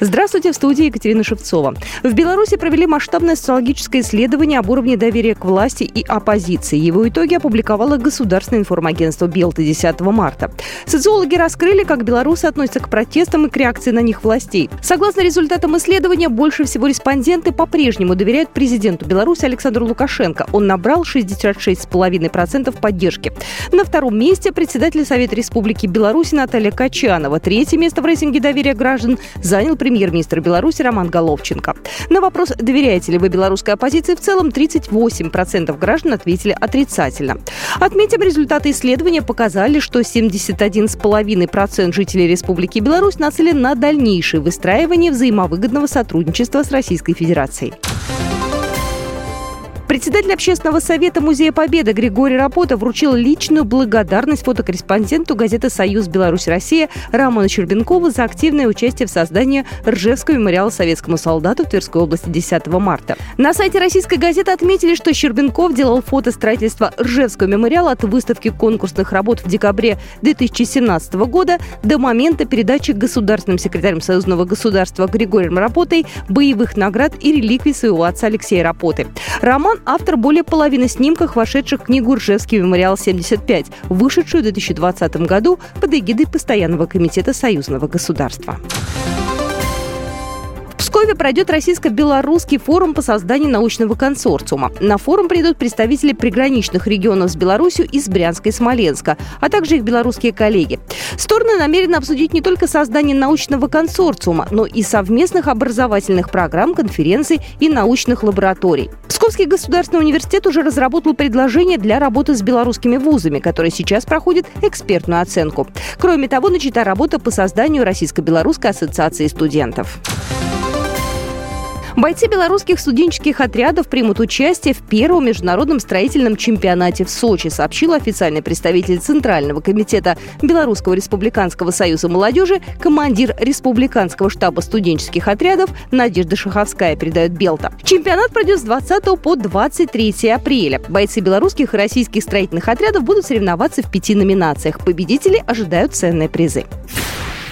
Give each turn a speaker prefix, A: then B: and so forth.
A: Здравствуйте, в студии Екатерина Шевцова. В Беларуси провели масштабное социологическое исследование об уровне доверия к власти и оппозиции. Его итоги опубликовало Государственное информагентство «Белта» 10 марта. Социологи раскрыли, как белорусы относятся к протестам и к реакции на них властей. Согласно результатам исследования, больше всего респонденты по-прежнему доверяют президенту Беларуси Александру Лукашенко. Он набрал 66,5% поддержки. На втором месте председатель Совета Республики Беларусь Наталья Качанова. Третье место в рейтинге доверия граждан занял президент премьер-министр Беларуси Роман Головченко. На вопрос, доверяете ли вы белорусской оппозиции, в целом 38% граждан ответили отрицательно. Отметим, результаты исследования показали, что 71,5% жителей Республики Беларусь нацелены на дальнейшее выстраивание взаимовыгодного сотрудничества с Российской Федерацией. Председатель общественного совета Музея Победы Григорий Рапота вручил личную благодарность фотокорреспонденту газеты «Союз Беларусь-Россия» Роману Щербенкову за активное участие в создании Ржевского мемориала советскому солдату в Тверской области 10 марта. На сайте российской газеты отметили, что Щербенков делал фото строительства Ржевского мемориала от выставки конкурсных работ в декабре 2017 года до момента передачи государственным секретарем Союзного государства Григорием Рапотой боевых наград и реликвий своего отца Алексея Рапоты. Роман автор более половины снимков, вошедших в книгу «Ржевский мемориал-75», вышедшую в 2020 году под эгидой Постоянного комитета союзного государства. Пскове пройдет российско-белорусский форум по созданию научного консорциума. На форум придут представители приграничных регионов с Беларусью из Брянска и Смоленска, а также их белорусские коллеги. Стороны намерены обсудить не только создание научного консорциума, но и совместных образовательных программ, конференций и научных лабораторий. Псковский государственный университет уже разработал предложение для работы с белорусскими вузами, которые сейчас проходят экспертную оценку. Кроме того, начата работа по созданию Российско-белорусской ассоциации студентов. Бойцы белорусских студенческих отрядов примут участие в первом международном строительном чемпионате в Сочи, сообщил официальный представитель Центрального комитета Белорусского республиканского союза молодежи, командир республиканского штаба студенческих отрядов Надежда Шаховская, передает Белта. Чемпионат пройдет с 20 по 23 апреля. Бойцы белорусских и российских строительных отрядов будут соревноваться в пяти номинациях. Победители ожидают ценные призы.